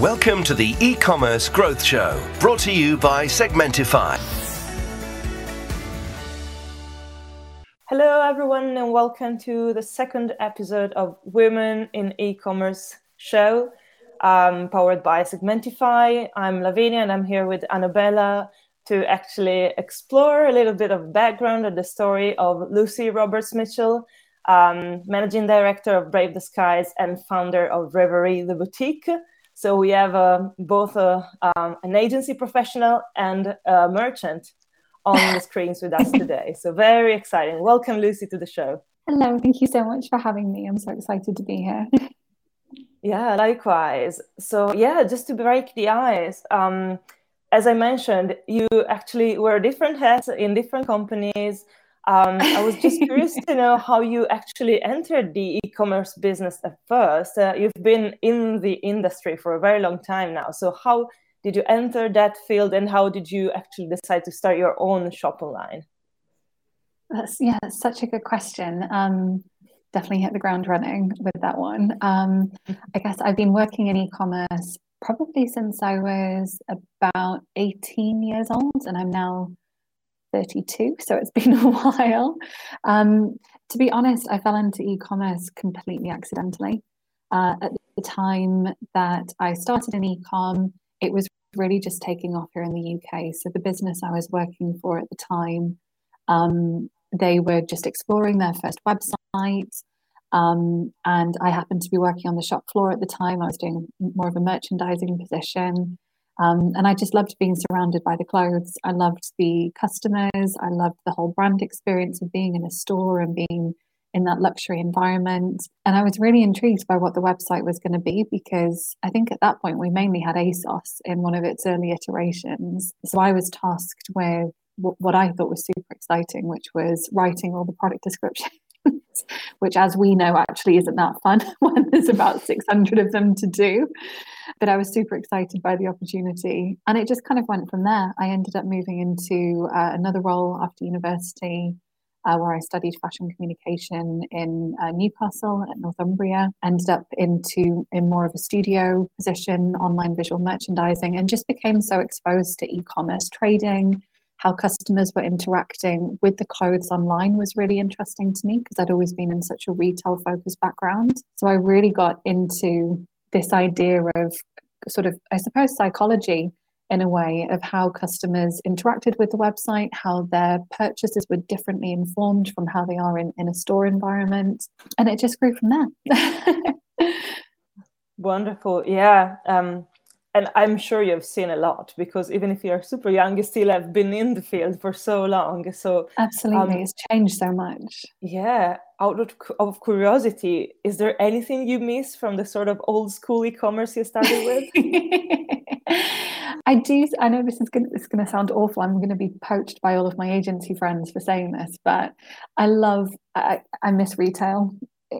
Welcome to the e-commerce growth show, brought to you by Segmentify. Hello, everyone, and welcome to the second episode of Women in E-commerce show, um, powered by Segmentify. I'm Lavinia, and I'm here with Anabela to actually explore a little bit of background and the story of Lucy Roberts Mitchell, um, managing director of Brave the Skies and founder of Reverie the Boutique. So we have uh, both a, um, an agency professional and a merchant on the screens with us today. So very exciting. Welcome, Lucy, to the show. Hello, thank you so much for having me. I'm so excited to be here. yeah, likewise. So yeah, just to break the ice. Um, as I mentioned, you actually wear different hats in different companies. Um, I was just curious to know how you actually entered the e-commerce business at first. Uh, you've been in the industry for a very long time now. So how did you enter that field, and how did you actually decide to start your own shop online? That's yeah, that's such a good question. Um, definitely hit the ground running with that one. Um, I guess I've been working in e-commerce probably since I was about 18 years old, and I'm now 32, so it's been a while. Um, to be honest, I fell into e commerce completely accidentally. Uh, at the time that I started in e com, it was really just taking off here in the UK. So the business I was working for at the time, um, they were just exploring their first website. Um, and I happened to be working on the shop floor at the time. I was doing more of a merchandising position. Um, and I just loved being surrounded by the clothes. I loved the customers. I loved the whole brand experience of being in a store and being in that luxury environment. And I was really intrigued by what the website was going to be because I think at that point we mainly had ASOS in one of its early iterations. So I was tasked with what I thought was super exciting, which was writing all the product descriptions. which, as we know, actually isn't that fun when there's about 600 of them to do. But I was super excited by the opportunity. And it just kind of went from there. I ended up moving into uh, another role after university. Uh, where I studied fashion communication in uh, Newcastle at Northumbria. Ended up into in more of a studio position, online visual merchandising, and just became so exposed to e-commerce trading, how customers were interacting with the clothes online was really interesting to me because I'd always been in such a retail focused background. So I really got into this idea of sort of, I suppose, psychology in a way of how customers interacted with the website, how their purchases were differently informed from how they are in, in a store environment. And it just grew from there. Wonderful. Yeah. Um, and I'm sure you've seen a lot because even if you're super young, you still have been in the field for so long. So absolutely, um, it's changed so much. Yeah. Out of, of curiosity, is there anything you miss from the sort of old school e-commerce you started with? I do. I know this is going. To sound awful. I'm going to be poached by all of my agency friends for saying this, but I love. I, I miss retail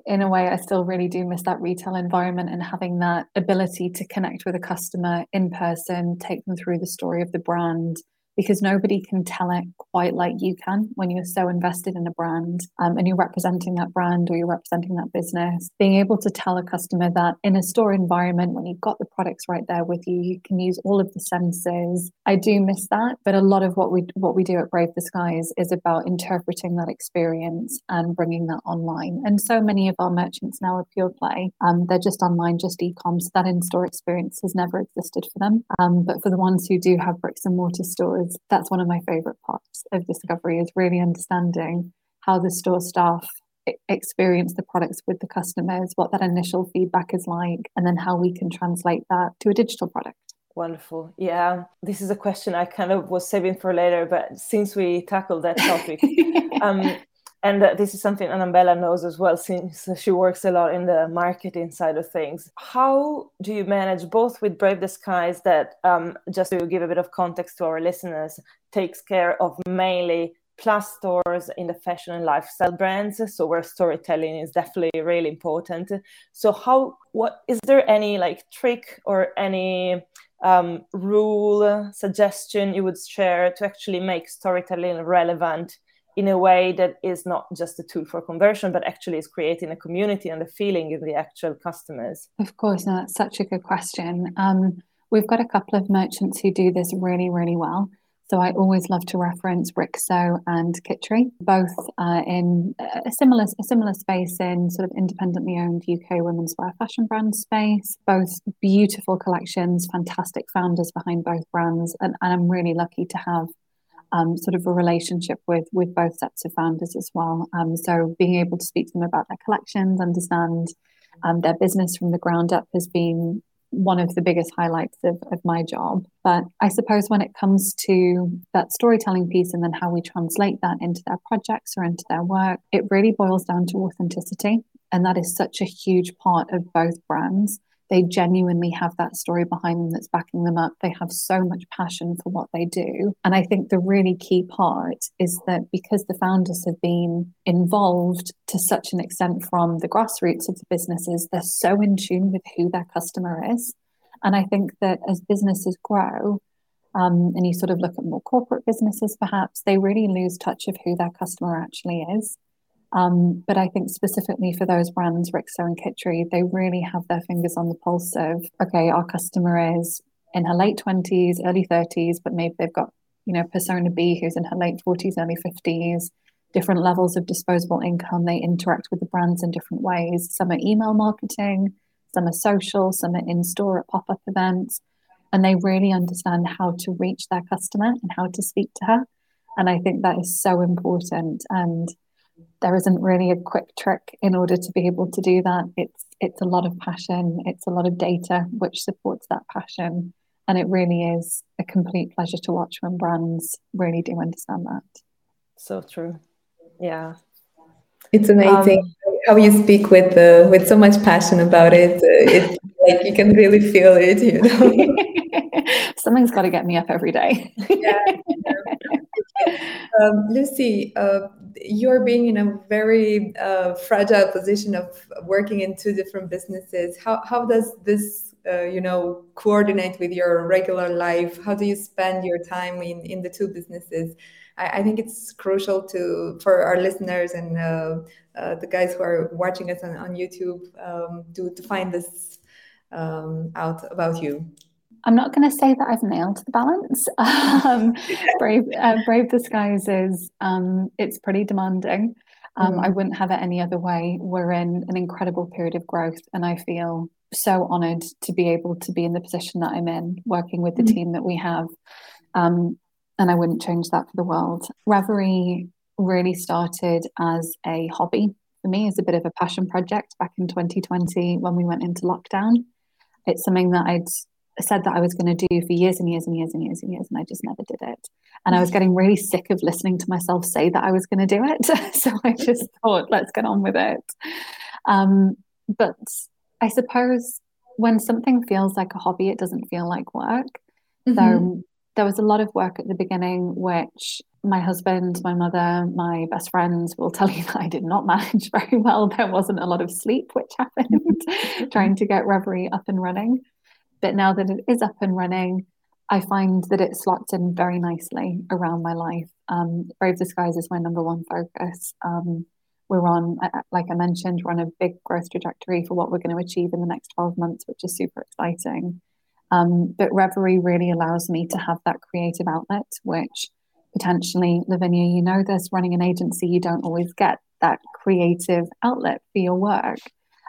in a way, I still really do miss that retail environment and having that ability to connect with a customer in person, take them through the story of the brand, because nobody can tell it quite like you can when you're so invested in a brand um, and you're representing that brand or you're representing that business. Being able to tell a customer that in a store environment, when you've got the products right there with you, you can use all of the senses. I do miss that, but a lot of what we what we do at Brave the Skies is about interpreting that experience and bringing that online. And so many of our merchants now are pure play. Um, they're just online, just e-com. So that in-store experience has never existed for them. Um, but for the ones who do have bricks and mortar stores was that's one of my favorite parts of discovery is really understanding how the store staff experience the products with the customers, what that initial feedback is like, and then how we can translate that to a digital product. Wonderful. Yeah, this is a question I kind of was saving for later, but since we tackled that topic, um, and uh, this is something Anabela knows as well, since she works a lot in the marketing side of things. How do you manage both with Brave the Skies, that um, just to give a bit of context to our listeners, takes care of mainly plus stores in the fashion and lifestyle brands so where storytelling is definitely really important so how what is there any like trick or any um, rule suggestion you would share to actually make storytelling relevant in a way that is not just a tool for conversion, but actually is creating a community and a feeling in the actual customers? Of course, no, that's such a good question. Um, we've got a couple of merchants who do this really, really well. So I always love to reference Rixo and Kitri, both uh, in a similar a similar space in sort of independently owned UK women's wear fashion brand space. Both beautiful collections, fantastic founders behind both brands, and, and I'm really lucky to have um, sort of a relationship with with both sets of founders as well. Um, so being able to speak to them about their collections, understand um, their business from the ground up has been one of the biggest highlights of, of my job. But I suppose when it comes to that storytelling piece and then how we translate that into their projects or into their work, it really boils down to authenticity. And that is such a huge part of both brands they genuinely have that story behind them that's backing them up. They have so much passion for what they do. And I think the really key part is that because the founders have been involved to such an extent from the grassroots of the businesses, they're so in tune with who their customer is. And I think that as businesses grow, um, and you sort of look at more corporate businesses, perhaps they really lose touch of who their customer actually is. Um, but I think specifically for those brands, Rixo and Kitri, they really have their fingers on the pulse of, okay, our customer is in her late 20s, early 30s, but maybe they've got, you know, persona B who's in her late 40s, early 50s, different levels of disposable income. They interact with the brands in different ways. Some are email marketing, some are social, some are in store at pop up events. And they really understand how to reach their customer and how to speak to her. And I think that is so important. And there isn't really a quick trick in order to be able to do that. It's it's a lot of passion, it's a lot of data which supports that passion. And it really is a complete pleasure to watch when brands really do understand that. So true. Yeah. It's amazing um, how you speak with uh, with so much passion about it. Uh, it's like you can really feel it, you know. Something's got to get me up every day. yeah. Um, Lucy, uh, you're being in a very uh, fragile position of working in two different businesses. How how does this uh, you know coordinate with your regular life? How do you spend your time in in the two businesses? I, I think it's crucial to for our listeners and uh, uh, the guys who are watching us on, on YouTube um, to to find this um, out about you. I'm not going to say that I've nailed the balance. Um, Brave, uh, Brave the Skies, um, it's pretty demanding. Um, mm. I wouldn't have it any other way. We're in an incredible period of growth, and I feel so honored to be able to be in the position that I'm in, working with the mm. team that we have. Um, and I wouldn't change that for the world. Reverie really started as a hobby for me, as a bit of a passion project back in 2020 when we went into lockdown. It's something that I'd said that I was going to do for years and years and years and years and years, and I just never did it. And I was getting really sick of listening to myself say that I was going to do it. so I just thought, let's get on with it. Um, but I suppose when something feels like a hobby, it doesn't feel like work. Mm-hmm. So there was a lot of work at the beginning, which my husband, my mother, my best friends will tell you that I did not manage very well. There wasn't a lot of sleep, which happened trying to get Reverie up and running. But now that it is up and running, I find that it slots in very nicely around my life. Um, Brave the Skies is my number one focus. Um, we're on, like I mentioned, we're on a big growth trajectory for what we're going to achieve in the next 12 months, which is super exciting. Um, but Reverie really allows me to have that creative outlet, which potentially, Lavinia, you know this, running an agency, you don't always get that creative outlet for your work.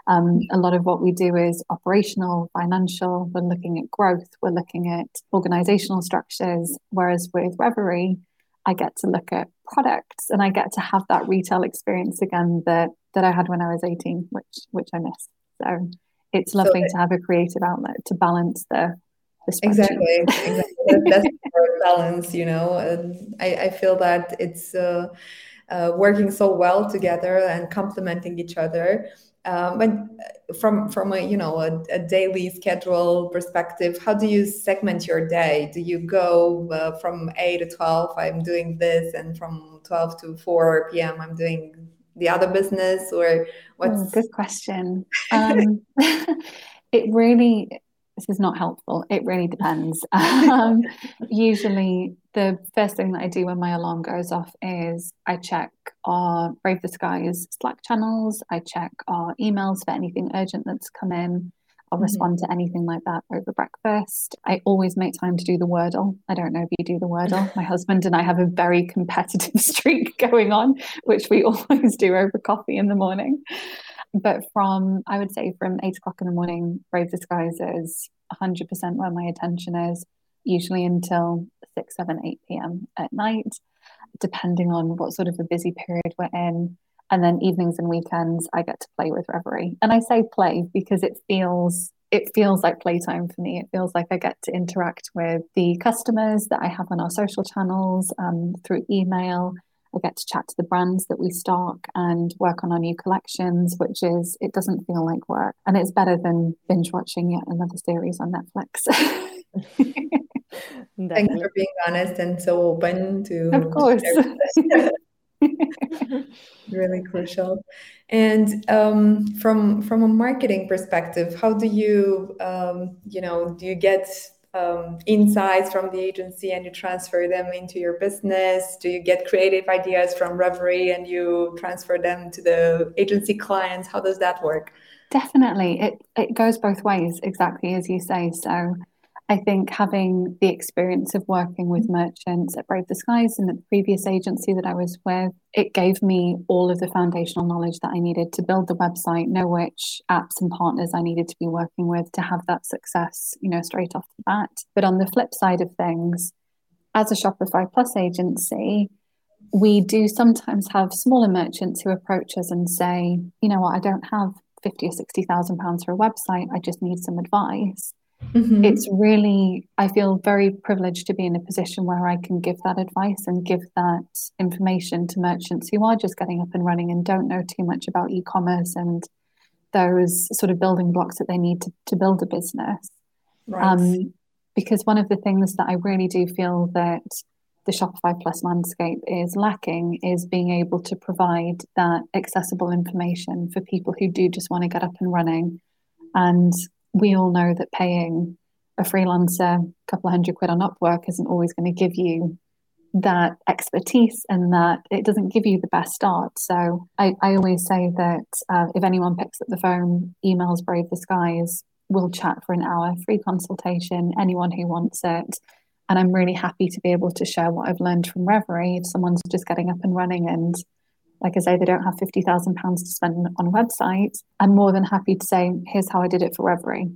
Um, a lot of what we do is operational, financial. We're looking at growth. We're looking at organizational structures. Whereas with Reverie, I get to look at products and I get to have that retail experience again that that I had when I was 18, which which I missed. So it's lovely so, to have a creative outlet to balance the, the exactly, exactly. that's balance. You know, I I feel that it's. Uh, uh, working so well together and complementing each other um, but uh, from from a you know a, a, daily schedule perspective how do you segment your day? Do you go uh, from 8 to 12 i'm doing this and from 12 to 4 p.m i'm doing the other business or what's oh, good question. Um, it really this is not helpful. It really depends. Um, usually the first thing that I do when my alarm goes off is I check our Brave the Skies Slack channels, I check our emails for anything urgent that's come in. I'll mm-hmm. respond to anything like that over breakfast. I always make time to do the Wordle. I don't know if you do the Wordle. My husband and I have a very competitive streak going on, which we always do over coffee in the morning. But from, I would say, from eight o'clock in the morning, Brave the Skies is 100% where my attention is, usually until 6, 7, 8 p.m. at night, depending on what sort of a busy period we're in. And then evenings and weekends, I get to play with Reverie. And I say play because it feels it feels like playtime for me. It feels like I get to interact with the customers that I have on our social channels um, through email. I get to chat to the brands that we stock and work on our new collections, which is, it doesn't feel like work. And it's better than binge watching yet another series on Netflix. Thanks for being honest and so open to. Of course. really crucial. And um, from from a marketing perspective, how do you um, you know do you get um, insights from the agency and you transfer them into your business? Do you get creative ideas from Reverie and you transfer them to the agency clients? How does that work? Definitely, it it goes both ways, exactly as you say. So I think having the experience of working with mm-hmm. merchants at Brave the Skies and the previous agency that I was with, it gave me all of the foundational knowledge that I needed to build the website, know which apps and partners I needed to be working with to have that success, you know, straight off the bat. But on the flip side of things, as a Shopify Plus agency, we do sometimes have smaller merchants who approach us and say, you know what, I don't have fifty or sixty thousand pounds for a website. I just need some advice. Mm-hmm. It's really, I feel very privileged to be in a position where I can give that advice and give that information to merchants who are just getting up and running and don't know too much about e commerce and those sort of building blocks that they need to, to build a business. Right. Um, because one of the things that I really do feel that the Shopify Plus landscape is lacking is being able to provide that accessible information for people who do just want to get up and running and we all know that paying a freelancer a couple of hundred quid on Upwork isn't always going to give you that expertise and that it doesn't give you the best start. So I, I always say that uh, if anyone picks up the phone, emails Brave the Skies, we'll chat for an hour, free consultation, anyone who wants it. And I'm really happy to be able to share what I've learned from Reverie. If someone's just getting up and running and like I say, they don't have £50,000 to spend on a website, I'm more than happy to say, here's how I did it for Reverie.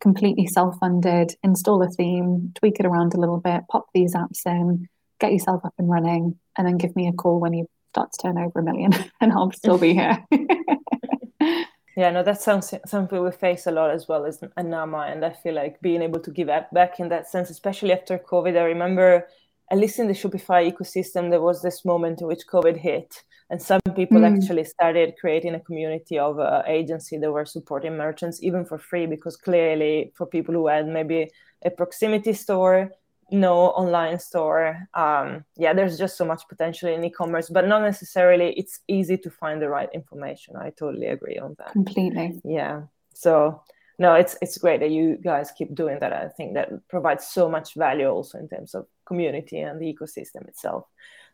Completely self funded, install a theme, tweak it around a little bit, pop these apps in, get yourself up and running, and then give me a call when you start to turn over a million, and I'll still be here. yeah, no, that sounds something we face a lot as well as Nama, and I feel like being able to give back in that sense, especially after COVID. I remember, at least in the Shopify ecosystem, there was this moment in which COVID hit, and some people mm. actually started creating a community of uh, agency that were supporting merchants even for free because clearly for people who had maybe a proximity store no online store um, yeah there's just so much potential in e-commerce but not necessarily it's easy to find the right information. I totally agree on that. Completely. Yeah. So no it's it's great that you guys keep doing that. I think that provides so much value also in terms of community and the ecosystem itself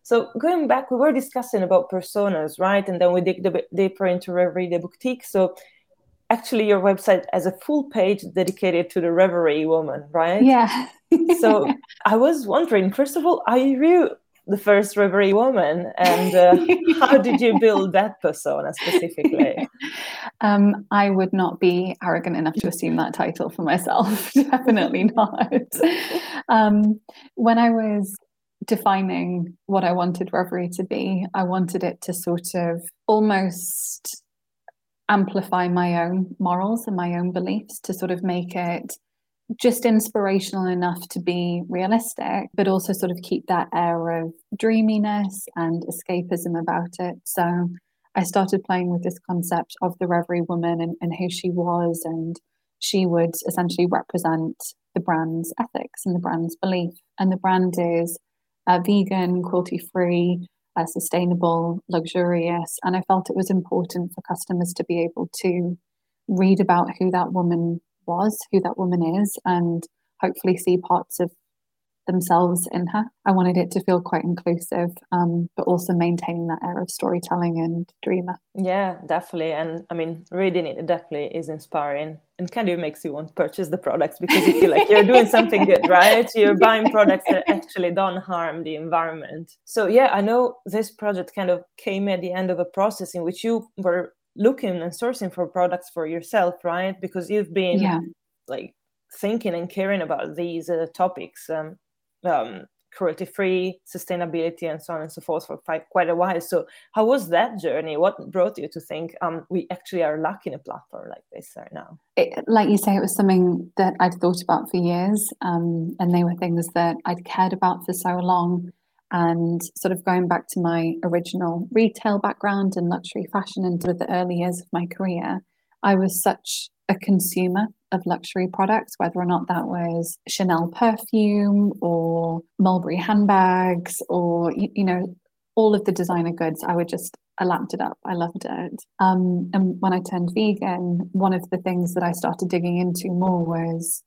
so going back, we were discussing about personas, right? And then we dig a bit deeper into Reverie the boutique. So actually, your website has a full page dedicated to the Reverie woman, right? Yeah. so I was wondering, first of all, are you the first Reverie woman, and uh, how did you build that persona specifically? Um, I would not be arrogant enough to assume that title for myself. Definitely not. Um, when I was defining what I wanted Reverie to be. I wanted it to sort of almost amplify my own morals and my own beliefs to sort of make it just inspirational enough to be realistic, but also sort of keep that air of dreaminess and escapism about it. So I started playing with this concept of the Reverie woman and, and who she was, and she would essentially represent the brand's ethics and the brand's belief. And the brand is uh, vegan, cruelty free, uh, sustainable, luxurious. And I felt it was important for customers to be able to read about who that woman was, who that woman is, and hopefully see parts of themselves in her. I wanted it to feel quite inclusive, um, but also maintaining that air of storytelling and dreamer. Yeah, definitely. And I mean, reading it definitely is inspiring and kind of makes you want to purchase the products because you feel like you're doing something good, right? You're buying products that actually don't harm the environment. So, yeah, I know this project kind of came at the end of a process in which you were looking and sourcing for products for yourself, right? Because you've been yeah. like thinking and caring about these uh, topics um, um, cruelty free, sustainability, and so on and so forth for quite, a while. So, how was that journey? What brought you to think um, we actually are lacking a platform like this right now? It, like you say, it was something that I'd thought about for years, um, and they were things that I'd cared about for so long. And sort of going back to my original retail background and luxury fashion and the early years of my career, I was such a consumer of luxury products, whether or not that was Chanel perfume or Mulberry handbags or, you, you know, all of the designer goods. I would just, I lapped it up. I loved it. Um, and when I turned vegan, one of the things that I started digging into more was,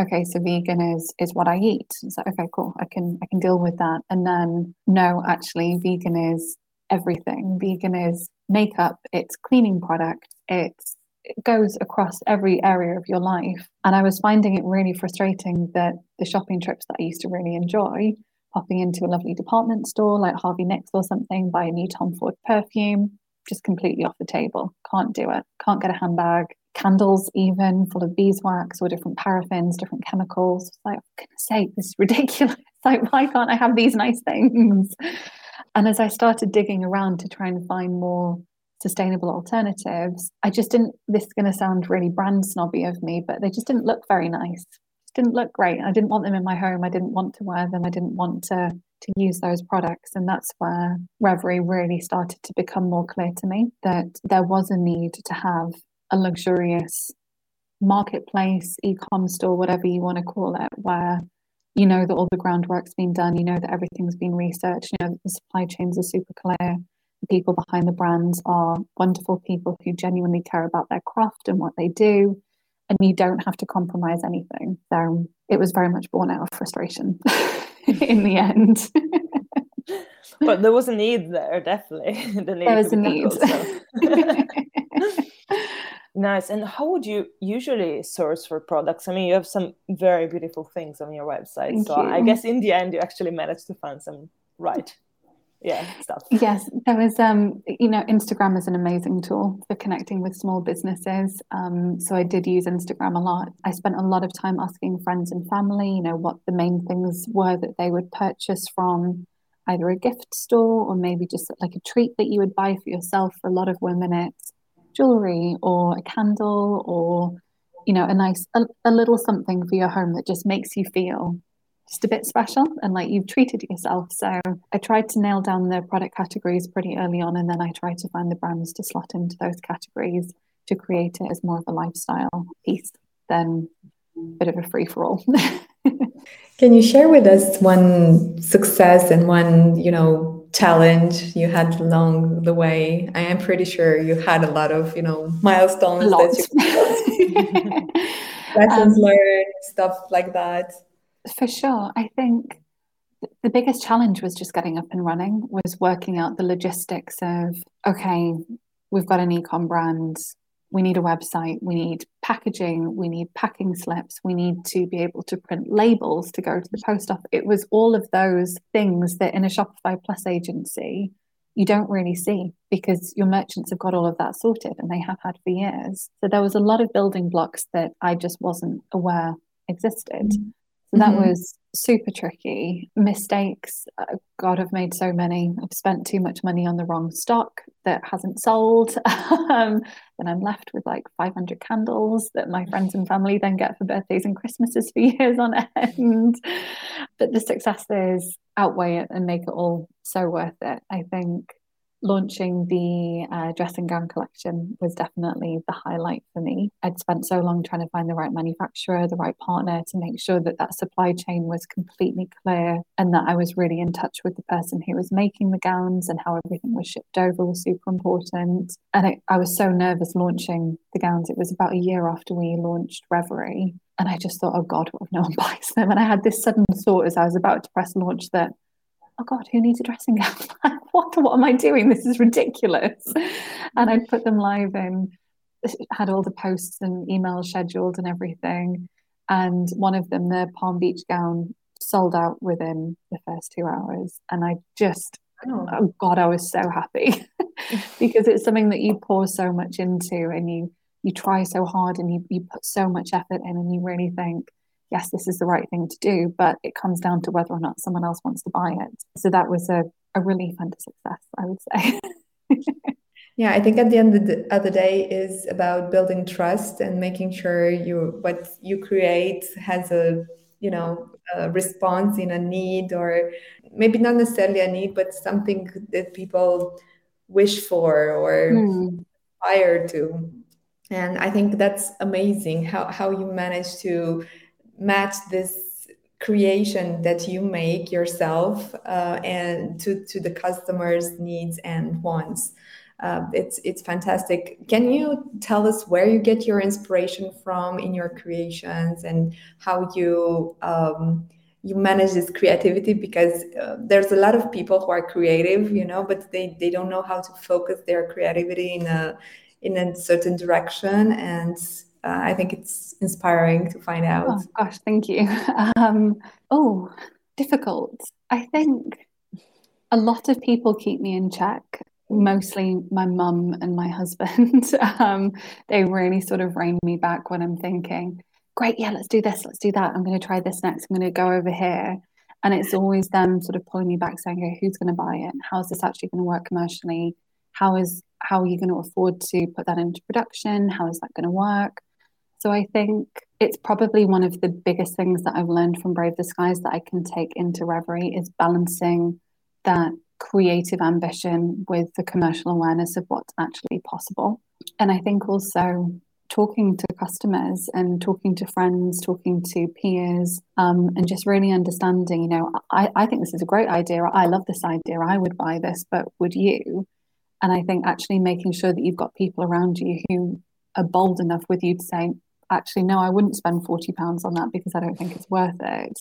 okay, so vegan is is what I eat. Like, okay, cool. I can I can deal with that. And then no, actually, vegan is everything. Vegan is makeup. It's cleaning product. It's it goes across every area of your life. And I was finding it really frustrating that the shopping trips that I used to really enjoy, popping into a lovely department store like Harvey Nicks or something, buy a new Tom Ford perfume, just completely off the table. Can't do it. Can't get a handbag. Candles, even full of beeswax or different paraffins, different chemicals. It's like, for goodness sake, this is ridiculous. like, why can't I have these nice things? And as I started digging around to try and find more sustainable alternatives. I just didn't, this is going to sound really brand snobby of me, but they just didn't look very nice. Just didn't look great. I didn't want them in my home. I didn't want to wear them. I didn't want to to use those products. And that's where Reverie really started to become more clear to me that there was a need to have a luxurious marketplace, e-com store, whatever you want to call it, where you know that all the groundwork's been done, you know that everything's been researched, you know that the supply chains are super clear, people behind the brands are wonderful people who genuinely care about their craft and what they do and you don't have to compromise anything. So it was very much born out of frustration in the end. But there was a need there definitely. The need there was a need. nice. And how would you usually source for products? I mean you have some very beautiful things on your website Thank so you. i guess in the end you actually managed to find some right yeah stuff. Yes there was um you know instagram is an amazing tool for connecting with small businesses. Um so i did use instagram a lot. I spent a lot of time asking friends and family you know what the main things were that they would purchase from either a gift store or maybe just like a treat that you would buy for yourself. For a lot of women it's jewelry or a candle or you know a nice a, a little something for your home that just makes you feel just a bit special and like you've treated yourself. So I tried to nail down the product categories pretty early on, and then I tried to find the brands to slot into those categories to create it as more of a lifestyle piece than a bit of a free for all. Can you share with us one success and one, you know, challenge you had along the way? I am pretty sure you had a lot of, you know, milestones that you lessons um, learned, stuff like that. For sure. I think the biggest challenge was just getting up and running, was working out the logistics of, okay, we've got an ecom brand, we need a website, we need packaging, we need packing slips, we need to be able to print labels to go to the post office. It was all of those things that in a Shopify Plus agency, you don't really see because your merchants have got all of that sorted and they have had for years. So there was a lot of building blocks that I just wasn't aware existed. Mm-hmm. So that mm-hmm. was super tricky. Mistakes, uh, God, I've made so many. I've spent too much money on the wrong stock that hasn't sold. um, then I'm left with like 500 candles that my friends and family then get for birthdays and Christmases for years on end. But the successes outweigh it and make it all so worth it. I think launching the uh, dressing gown collection was definitely the highlight for me. I'd spent so long trying to find the right manufacturer, the right partner to make sure that that supply chain was completely clear and that I was really in touch with the person who was making the gowns and how everything was shipped over was super important. And I, I was so nervous launching the gowns. It was about a year after we launched Reverie. And I just thought, oh God, what if no one buys them? And I had this sudden thought as I was about to press launch that oh God, who needs a dressing gown? what, what am I doing? This is ridiculous. And I'd put them live and had all the posts and emails scheduled and everything. And one of them, the Palm Beach gown, sold out within the first two hours. And I just, oh, oh God, I was so happy because it's something that you pour so much into and you you try so hard and you, you put so much effort in and you really think yes, this is the right thing to do, but it comes down to whether or not someone else wants to buy it. So that was a, a relief and a success, I would say. yeah, I think at the end of the, of the day is about building trust and making sure you what you create has a you know a response in a need or maybe not necessarily a need, but something that people wish for or mm. aspire to. And I think that's amazing how, how you manage to match this creation that you make yourself uh, and to, to the customer's needs and wants. Uh, it's it's fantastic. Can you tell us where you get your inspiration from in your creations and how you um, you manage this creativity? Because uh, there's a lot of people who are creative, you know, but they they don't know how to focus their creativity in a in a certain direction and uh, I think it's inspiring to find out. Oh, gosh, thank you. Um, oh, difficult. I think a lot of people keep me in check. Mostly my mum and my husband. um, they really sort of rein me back when I'm thinking, great, yeah, let's do this, let's do that. I'm going to try this next. I'm going to go over here. And it's always them sort of pulling me back saying, okay, who's going to buy it? How's this actually going to work commercially? How is how are you going to afford to put that into production? How is that going to work? So I think it's probably one of the biggest things that I've learned from Brave the Skies that I can take into Reverie is balancing that creative ambition with the commercial awareness of what's actually possible. And I think also talking to customers and talking to friends, talking to peers, um, and just really understanding, you know, I, I think this is a great idea. I love this idea. I would buy this, but would you? And I think actually making sure that you've got people around you who are bold enough with you to say, actually, no, I wouldn't spend 40 pounds on that because I don't think it's worth it.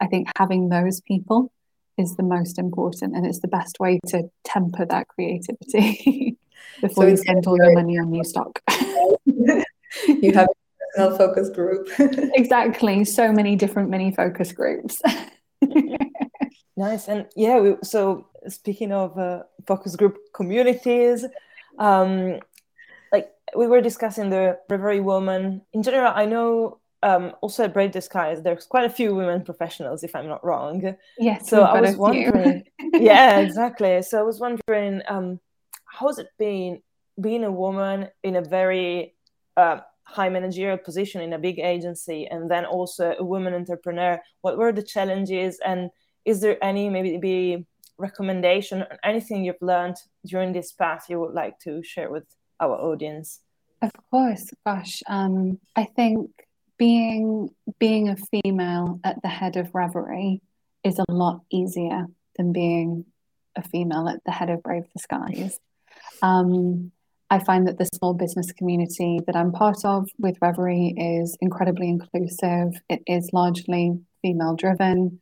I think having those people is the most important and it's the best way to temper that creativity before so you spend all your money on new stock. you have a personal focus group. exactly. So many different mini focus groups. nice. And yeah, we, so speaking of uh, focus group communities, um, we were discussing the Reverie Woman. In general, I know um, also at Brave Skies, there's quite a few women professionals, if I'm not wrong. Yes. So I was wondering. yeah, exactly. So I was wondering, um, how's it been being a woman in a very uh, high managerial position in a big agency, and then also a woman entrepreneur? What were the challenges, and is there any maybe recommendation, or anything you've learned during this path you would like to share with our audience? Of course, gosh, um, I think being being a female at the head of Reverie is a lot easier than being a female at the head of Brave the Skies. Um, I find that the small business community that I'm part of with Reverie is incredibly inclusive. It is largely female driven.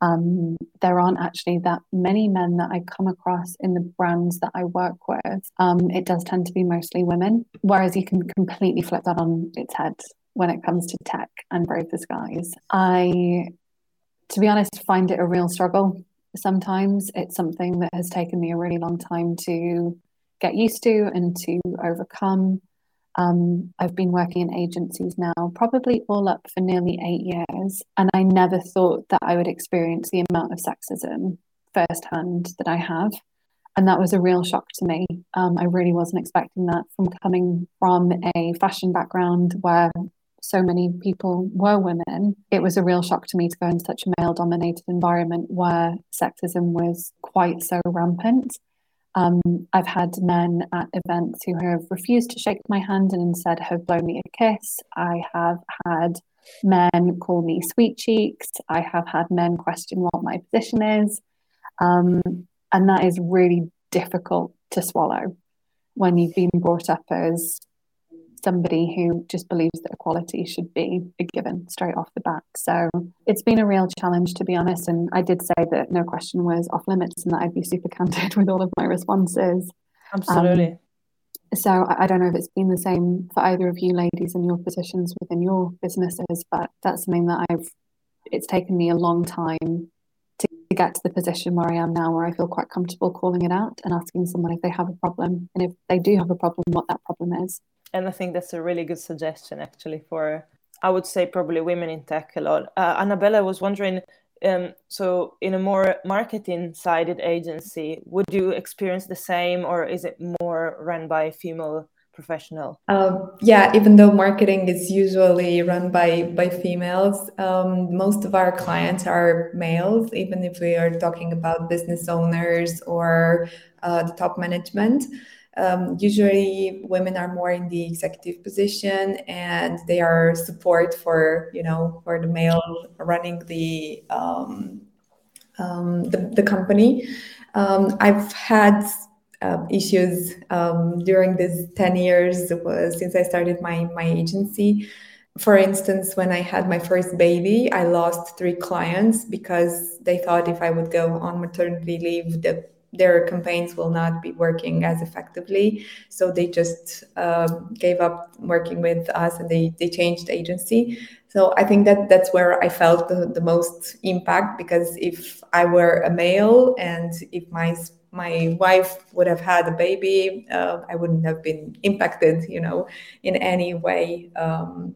Um, there aren't actually that many men that I come across in the brands that I work with. Um, it does tend to be mostly women, whereas you can completely flip that on its head when it comes to tech and Brave Skies. I, to be honest, find it a real struggle sometimes. It's something that has taken me a really long time to get used to and to overcome. Um, I've been working in agencies now, probably all up for nearly eight years, and I never thought that I would experience the amount of sexism firsthand that I have. And that was a real shock to me. Um, I really wasn't expecting that from coming from a fashion background where so many people were women. It was a real shock to me to go in such a male dominated environment where sexism was quite so rampant. Um, I've had men at events who have refused to shake my hand and instead have blown me a kiss. I have had men call me sweet cheeks. I have had men question what my position is. Um, and that is really difficult to swallow when you've been brought up as somebody who just believes that equality should be a given straight off the bat. So it's been a real challenge, to be honest. And I did say that no question was off limits and that I'd be super candid with all of my responses. Absolutely. Um, so I don't know if it's been the same for either of you ladies in your positions within your businesses, but that's something that I've, it's taken me a long time to get to the position where I am now, where I feel quite comfortable calling it out and asking someone if they have a problem. And if they do have a problem, what that problem is and I think that's a really good suggestion actually for I would say probably women in tech a lot. Uh, Anabela was wondering, um, so in a more marketing sided agency, would you experience the same, or is it more run by a female professional? Um, yeah, even though marketing is usually run by by females, um, most of our clients are males. Even if we are talking about business owners or uh, the top management. Um, usually, women are more in the executive position, and they are support for you know for the male running the um, um, the, the, company. Um, I've had uh, issues um, during these ten years since I started my my agency. For instance, when I had my first baby, I lost three clients because they thought if I would go on maternity leave, the their campaigns will not be working as effectively. So they just um, gave up working with us and they, they changed agency. So I think that that's where I felt the, the most impact because if I were a male and if my my wife would have had a baby, uh, I wouldn't have been impacted, you know, in any way um,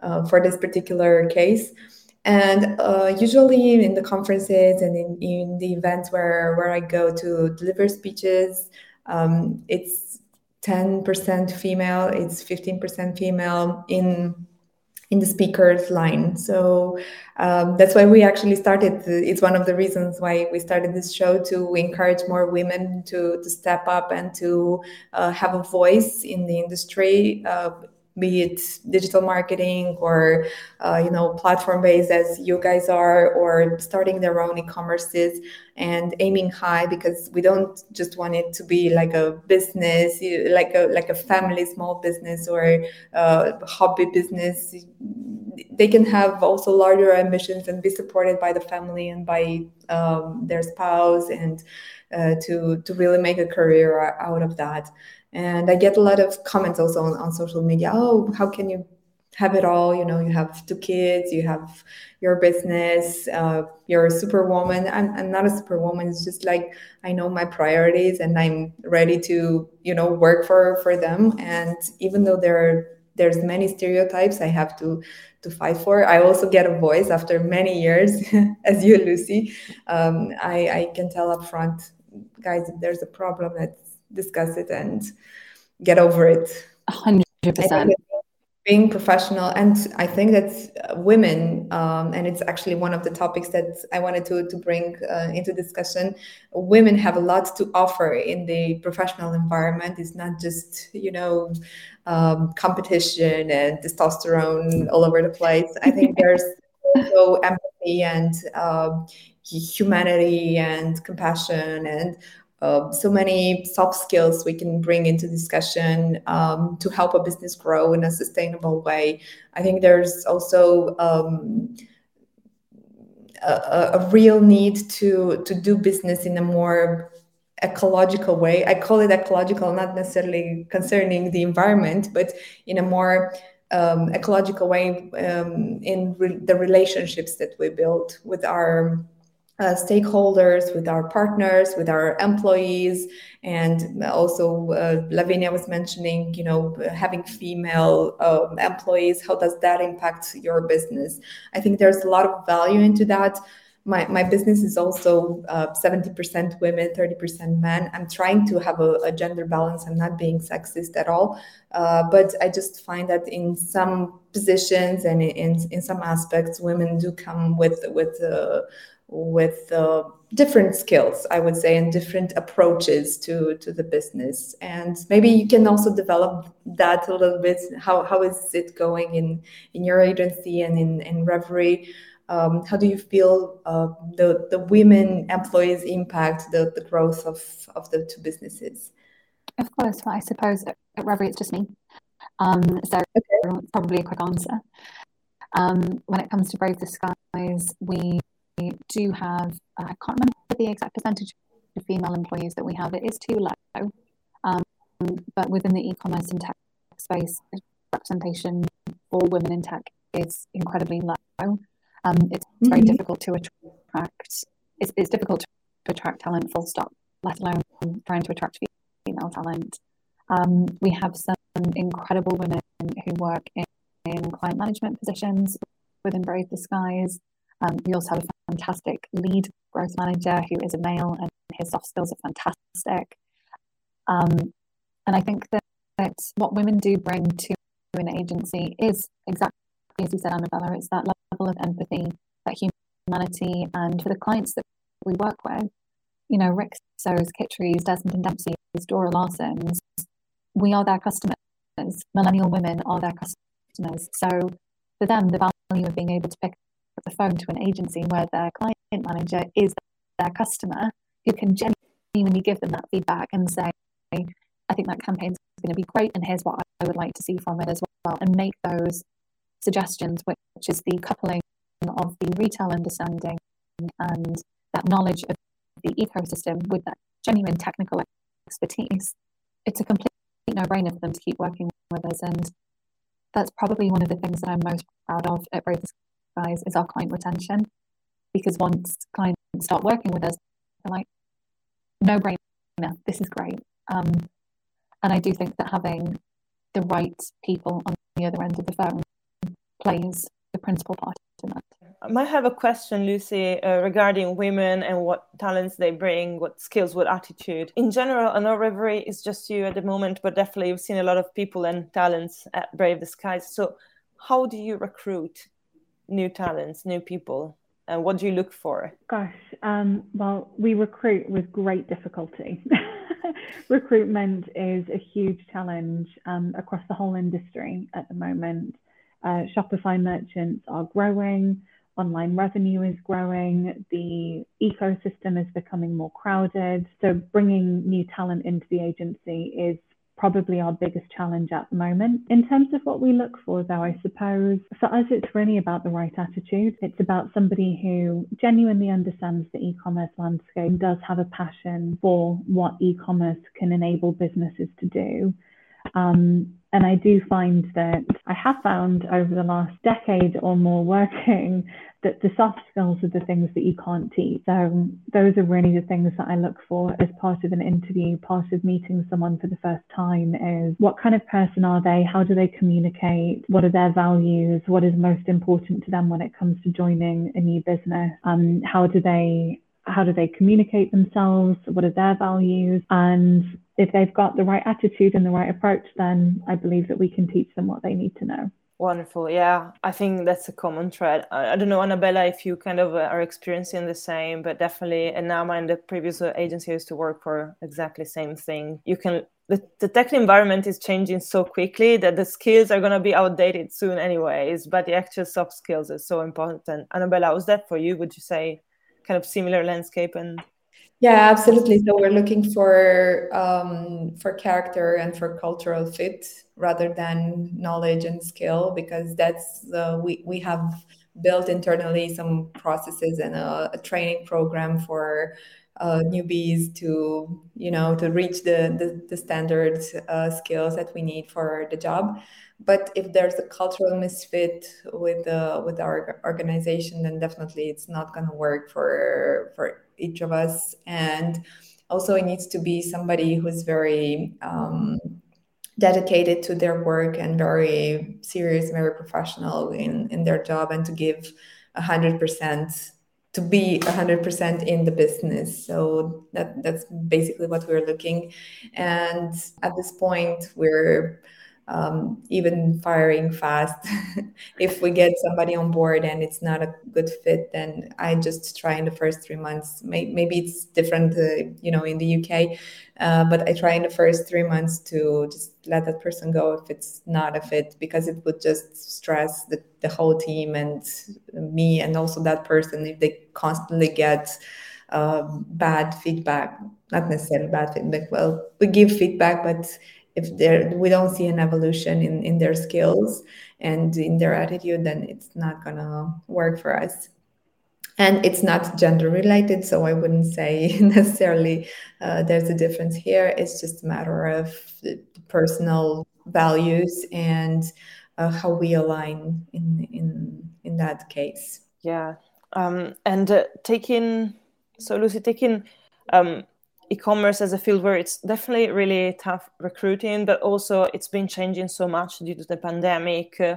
uh, for this particular case. And uh, usually in the conferences and in, in the events where, where I go to deliver speeches, um, it's 10% female, it's 15% female in in the speakers line. So um, that's why we actually started. It's one of the reasons why we started this show to encourage more women to to step up and to uh, have a voice in the industry. Uh, be it digital marketing or uh, you know platform based as you guys are or starting their own e-commerces and aiming high because we don't just want it to be like a business like a like a family small business or a uh, hobby business. They can have also larger ambitions and be supported by the family and by um, their spouse and uh, to to really make a career out of that and i get a lot of comments also on, on social media. Oh how can you have it all? You know you have two kids you have your business uh, you're a superwoman. I'm, I'm not a superwoman. It's just like i know my priorities and i'm ready to you know work for for them. And even though there are there's many stereotypes i have to to fight for i also get a voice after many years as you lucy. Um, I, I can tell up front guys if there's a problem let's discuss it and get over it. 100% being professional and i think that women um, and it's actually one of the topics that i wanted to, to bring uh, into discussion women have a lot to offer in the professional environment. It's not just you know um, competition and testosterone all over the place. I think there's also empathy and um, humanity and compassion and uh, so many soft skills we can bring into discussion um, to help a business grow in a sustainable way. I think there's also um, a, a, real need to to do business in a more ecological way. I call it ecological, not necessarily concerning the environment, but in a more um, ecological way um, in re- the relationships that we build with our uh, stakeholders, with our partners, with our employees, and also uh, Lavinia was mentioning, you know, having female um, employees. How does that impact your business? I think there's a lot of value into that. my, my business is also uh, 70% women 30% men i'm trying to have a, a, gender balance i'm not being sexist at all uh, but i just find that in some positions and in, in some aspects women do come with with uh, with uh, different skills i would say and different approaches to to the business. And maybe you can also develop that a little bit. How how is it going in in your agency and in in reverie? Um, how do you feel uh, the the women employees impact the the growth of of the two businesses? Of course. Well, i suppose at reverie it's just me. Um, so okay. probably a quick answer. Um, when it comes to brave the skies we do have, uh, I can't remember the exact percentage of female employees that we have. It is too low. Um, but within the e-commerce and tech space, representation for women in tech is incredibly low. Um, it's mm-hmm. very difficult to attract. It's, it's difficult to attract talent, full stop. Let alone trying to attract female talent. Um, we have some incredible women who work in, in client management positions within Brave the Skies. Um, we also have a fantastic lead growth manager who is a male and his soft skills are fantastic. Um, and I think that, that what women do bring to an agency is exactly as you said, Anabela, it's that level of empathy, that humanity, and for the clients that we work with, you know, Rixos, Kitcheries, Desmond and Dempsey's, Dora Larsen's, we are their customers. Millennial women are their customers. So for them, the value of being able to pick the phone to an agency where their client manager is their customer who can genuinely give them that feedback and say, I think that campaign is going to be great, and here's what I would like to see from it as well, and make those suggestions, which is the coupling of the retail understanding and that knowledge of the ecosystem with that genuine technical expertise. It's a complete no brainer for them to keep working with us. And that's probably one of the things that I'm most proud of at Brave guys is our client retention. Because once clients start working with us, they're like, no brainer, this is great. Um, and I do think that having the right people on the other end of the phone plays the principal part in that. I might have a question, Lucy, uh, regarding women and what talents they bring, what skills, what attitude. In general, I know Reverie is just you at the moment, but definitely you've seen a lot of people and talents at Brave the Skies. So, how do you recruit new talents, new people? And what do you look for? Gosh, um, well, we recruit with great difficulty. Recruitment is a huge challenge um, across the whole industry at the moment. Uh, Shopify merchants are growing, online revenue is growing, the ecosystem is becoming more crowded. So, bringing new talent into the agency is probably our biggest challenge at the moment. In terms of what we look for, though, I suppose for us, it's really about the right attitude. It's about somebody who genuinely understands the e commerce landscape, does have a passion for what e commerce can enable businesses to do. Um, and I do find that I have found over the last decade or more working that the soft skills are the things that you can't teach. So those are really the things that I look for as part of an interview, part of meeting someone for the first time is what kind of person are they? How do they communicate? What are their values? What is most important to them when it comes to joining a new business? Um, how do they how do they communicate themselves? What are their values? And if they've got the right attitude and the right approach, then I believe that we can teach them what they need to know. Wonderful. Yeah, I think that's a common thread. I, don't know, Anabela, if you kind of uh, are experiencing the same, but definitely, and now in the previous agency I used to work for exactly same thing. You can, the, the tech environment is changing so quickly that the skills are going to be outdated soon, anyways, but the actual soft skills are so important. Anabela, was that for you? Would you say kind of similar landscape and yeah absolutely. So we're looking for um, for character and for cultural fit rather than knowledge and skill because that's uh, we, we have built internally some processes and a, a training program for uh, newbies to you know to reach the the, the standard uh, skills that we need for the job but if there's a cultural misfit with uh, with our organization then definitely it's not going to work for for each of us. And also it needs to be somebody who's very um, dedicated to their work and very serious very professional in in their job and to give 100% to be 100% in the business. So that that's basically what we're looking. And at this point we're um, even firing fast. if we get somebody on board and it's not a good fit, then I just try in the first three months. May- maybe it's different, uh, you know, in the UK, uh, but I try in the first three months to just let that person go if it's not a fit, because it would just stress the, the whole team and me and also that person if they constantly get uh, bad feedback. Not necessarily bad feedback. Well, we give feedback, but if we don't see an evolution in, in their skills and in their attitude, then it's not gonna work for us. And it's not gender related, so I wouldn't say necessarily uh, there's a difference here. It's just a matter of personal values and uh, how we align in in in that case. Yeah, um, and uh, taking so Lucy taking um, e-commerce as a field where it's definitely really tough recruiting, but also it's been changing so much due to the pandemic. Uh,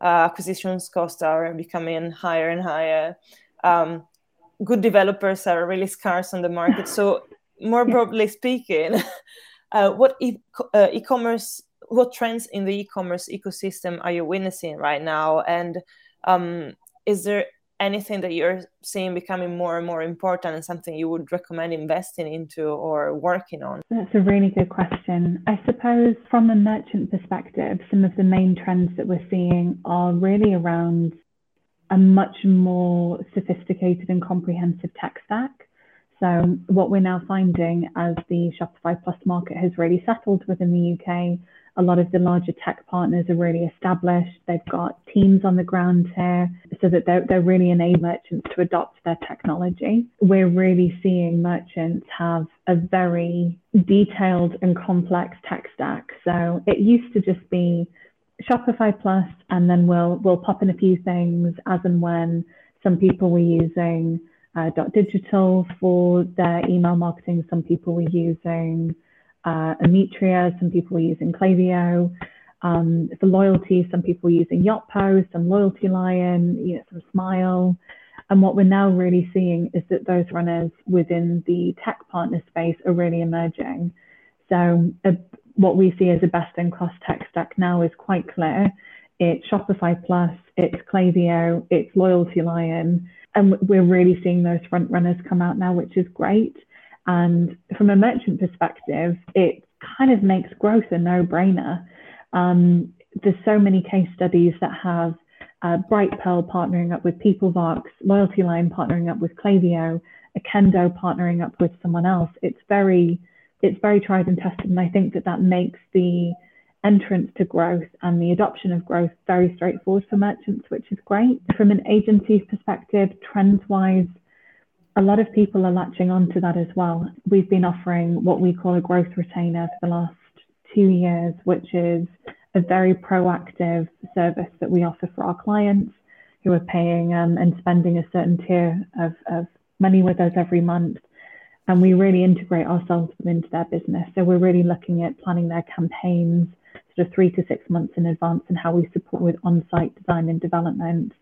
acquisitions costs are becoming higher and higher. Um, good developers are really scarce on the market. So, more broadly speaking, uh, what e- uh, e-commerce, what trends in the e-commerce ecosystem are you witnessing right now? And um, is there anything that you're seeing becoming more and more important and something you would recommend investing into or working on? That's a really good question. I suppose from a merchant perspective, some of the main trends that we're seeing are really around a much more sophisticated and comprehensive tech stack. So, what we're now finding as the Shopify Plus market has really settled within the UK a lot of the larger tech partners are really established. They've got teams on the ground here so that they're, they're really enabling merchants to adopt their technology. We're really seeing merchants have a very detailed and complex tech stack. So it used to just be Shopify Plus, and then we'll we'll pop in a few things as and when. Some people were using uh, Dotdigital for their email marketing. Some people were using uh, Emetria, some people were using Klaviyo. Um, for loyalty, some people were using Yotpo, some Loyalty Lion, you know, some Smile. And what we're now really seeing is that those runners within the tech partner space are really emerging. So uh, what we see as a best-in-class tech stack now is quite clear. It's Shopify Plus, it's Klaviyo, it's Loyalty Lion, and we're really seeing those front runners come out now, which is great. And from a merchant perspective, it kind of makes growth a no brainer. Um, there's so many case studies that have uh, Brightpearl partnering up with PeopleVox, Loyalty Lion partnering up with Klaviyo, Okendo partnering up with someone else. It's very, it's very tried and tested, and I think that that makes the entrance to growth and the adoption of growth very straightforward for merchants, which is great. From an agency perspective, trends wise, a lot of people are latching on to that as well. We've been offering what we call a growth retainer for the last two years, which is a very proactive service that we offer for our clients who are paying um, and spending a certain tier of, of money with us every month. And we really integrate ourselves into their business. So we're really looking at planning their campaigns sort of three to six months in advance and how we support with on site design and development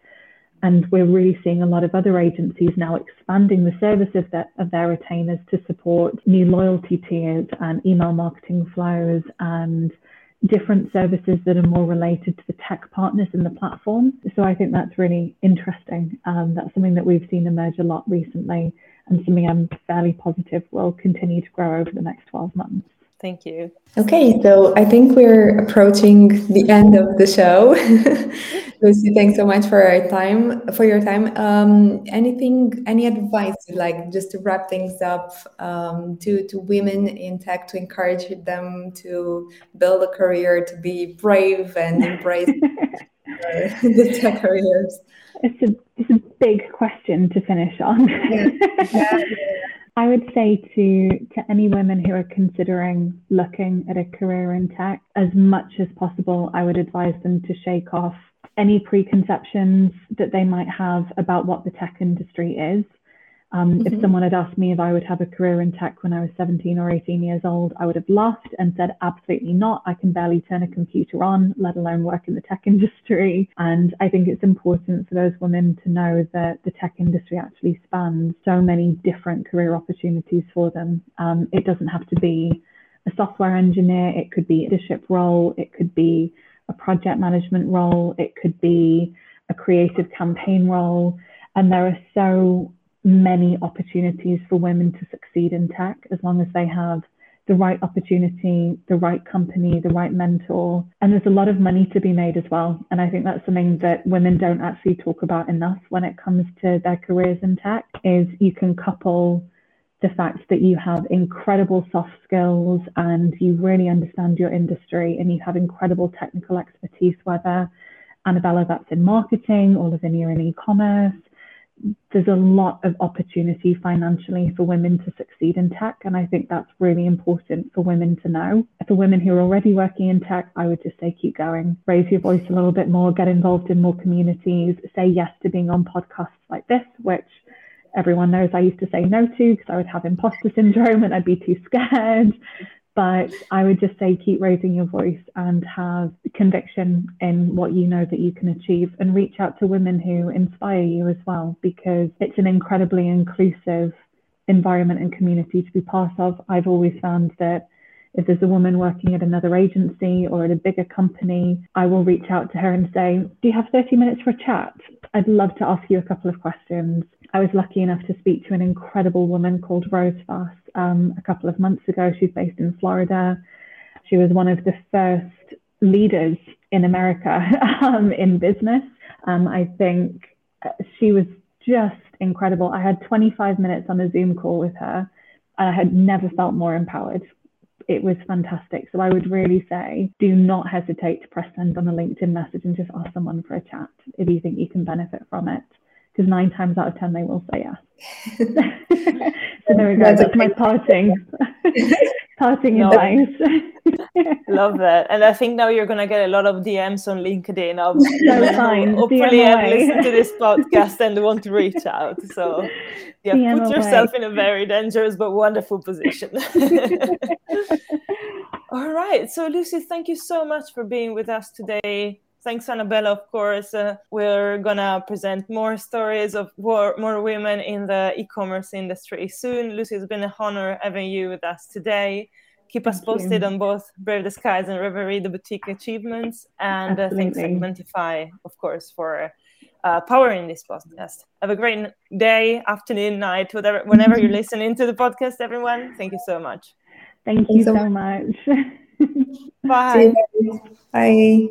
and we're really seeing a lot of other agencies now expanding the service of, their, of their retainers to support new loyalty tiers and email marketing flows and different services that are more related to the tech partners in the platform. So I think that's really interesting. Um, that's something that we've seen emerge a lot recently and something I'm fairly positive will continue to grow over the next 12 months. Thank you. Okay, so I think we're approaching the end of the show. Lucy, thanks so much for your time. For your time, um, anything, any advice like just to wrap things up um, to to women in tech to encourage them to build a career, to be brave and embrace the tech careers. It's a it's a big question to finish on. Yeah. Yeah. I would say to to any women who are considering looking at a career in tech, as much as possible, I would advise them to shake off any preconceptions that they might have about what the tech industry is. Um, mm-hmm. If someone had asked me if I would have a career in tech when I was 17 or 18 years old, I would have laughed and said, absolutely not. I can barely turn a computer on, let alone work in the tech industry. And I think it's important for those women to know that the tech industry actually spans so many different career opportunities for them. Um, it doesn't have to be a software engineer, it could be a leadership role, it could be a project management role, it could be a creative campaign role. And there are so many opportunities for women to succeed in tech as long as they have the right opportunity, the right company, the right mentor. And there's a lot of money to be made as well. And I think that's something that women don't actually talk about enough when it comes to their careers in tech is you can couple the fact that you have incredible soft skills and you really understand your industry and you have incredible technical expertise, whether Anabela that's in marketing or Lavinia in e-commerce there's a lot of opportunity financially for women to succeed in tech. And I think that's really important for women to know. For women who are already working in tech, I would just say keep going, raise your voice a little bit more, get involved in more communities, say yes to being on podcasts like this, which everyone knows I used to say no to because I would have imposter syndrome and I'd be too scared. But I would just say keep raising your voice and have conviction in what you know that you can achieve and reach out to women who inspire you as well, because it's an incredibly inclusive environment and community to be part of. I've always found that if there's a woman working at another agency or at a bigger company, I will reach out to her and say, Do you have 30 minutes for a chat? I'd love to ask you a couple of questions. I was lucky enough to speak to an incredible woman called Rose Foss um, a couple of months ago. She's based in Florida. She was one of the first leaders in America um, in business. Um, I think uh, she was just incredible. I had 25 minutes on a Zoom call with her, and I had never felt more empowered. It was fantastic. So I would really say do not hesitate to press send on a LinkedIn message and just ask someone for a chat if you think you can benefit from it because nine times out of ten they will say yes. so there we go. That's, That's my parting parting no. advice. Love that, and I think now you're gonna get a lot of DMs on LinkedIn of so fine. hopefully have listened to this podcast and want to reach out. So yeah, DM put yourself in a very dangerous but wonderful position. All right. So Lucy, thank you so much for being with us today thanks Anabela of course. Uh, we're gonna present more stories of more, more women in the e-commerce industry soon. Lucy it's been a honor having you with us today. Keep us posted on both brave the skies and reverie the boutique achievements and uh, thanks segmentify of course for uh, powering this podcast. Have a great day afternoon night whatever whenever you're listening to the podcast everyone. Thank you so much. Thank you so much. Bye. Bye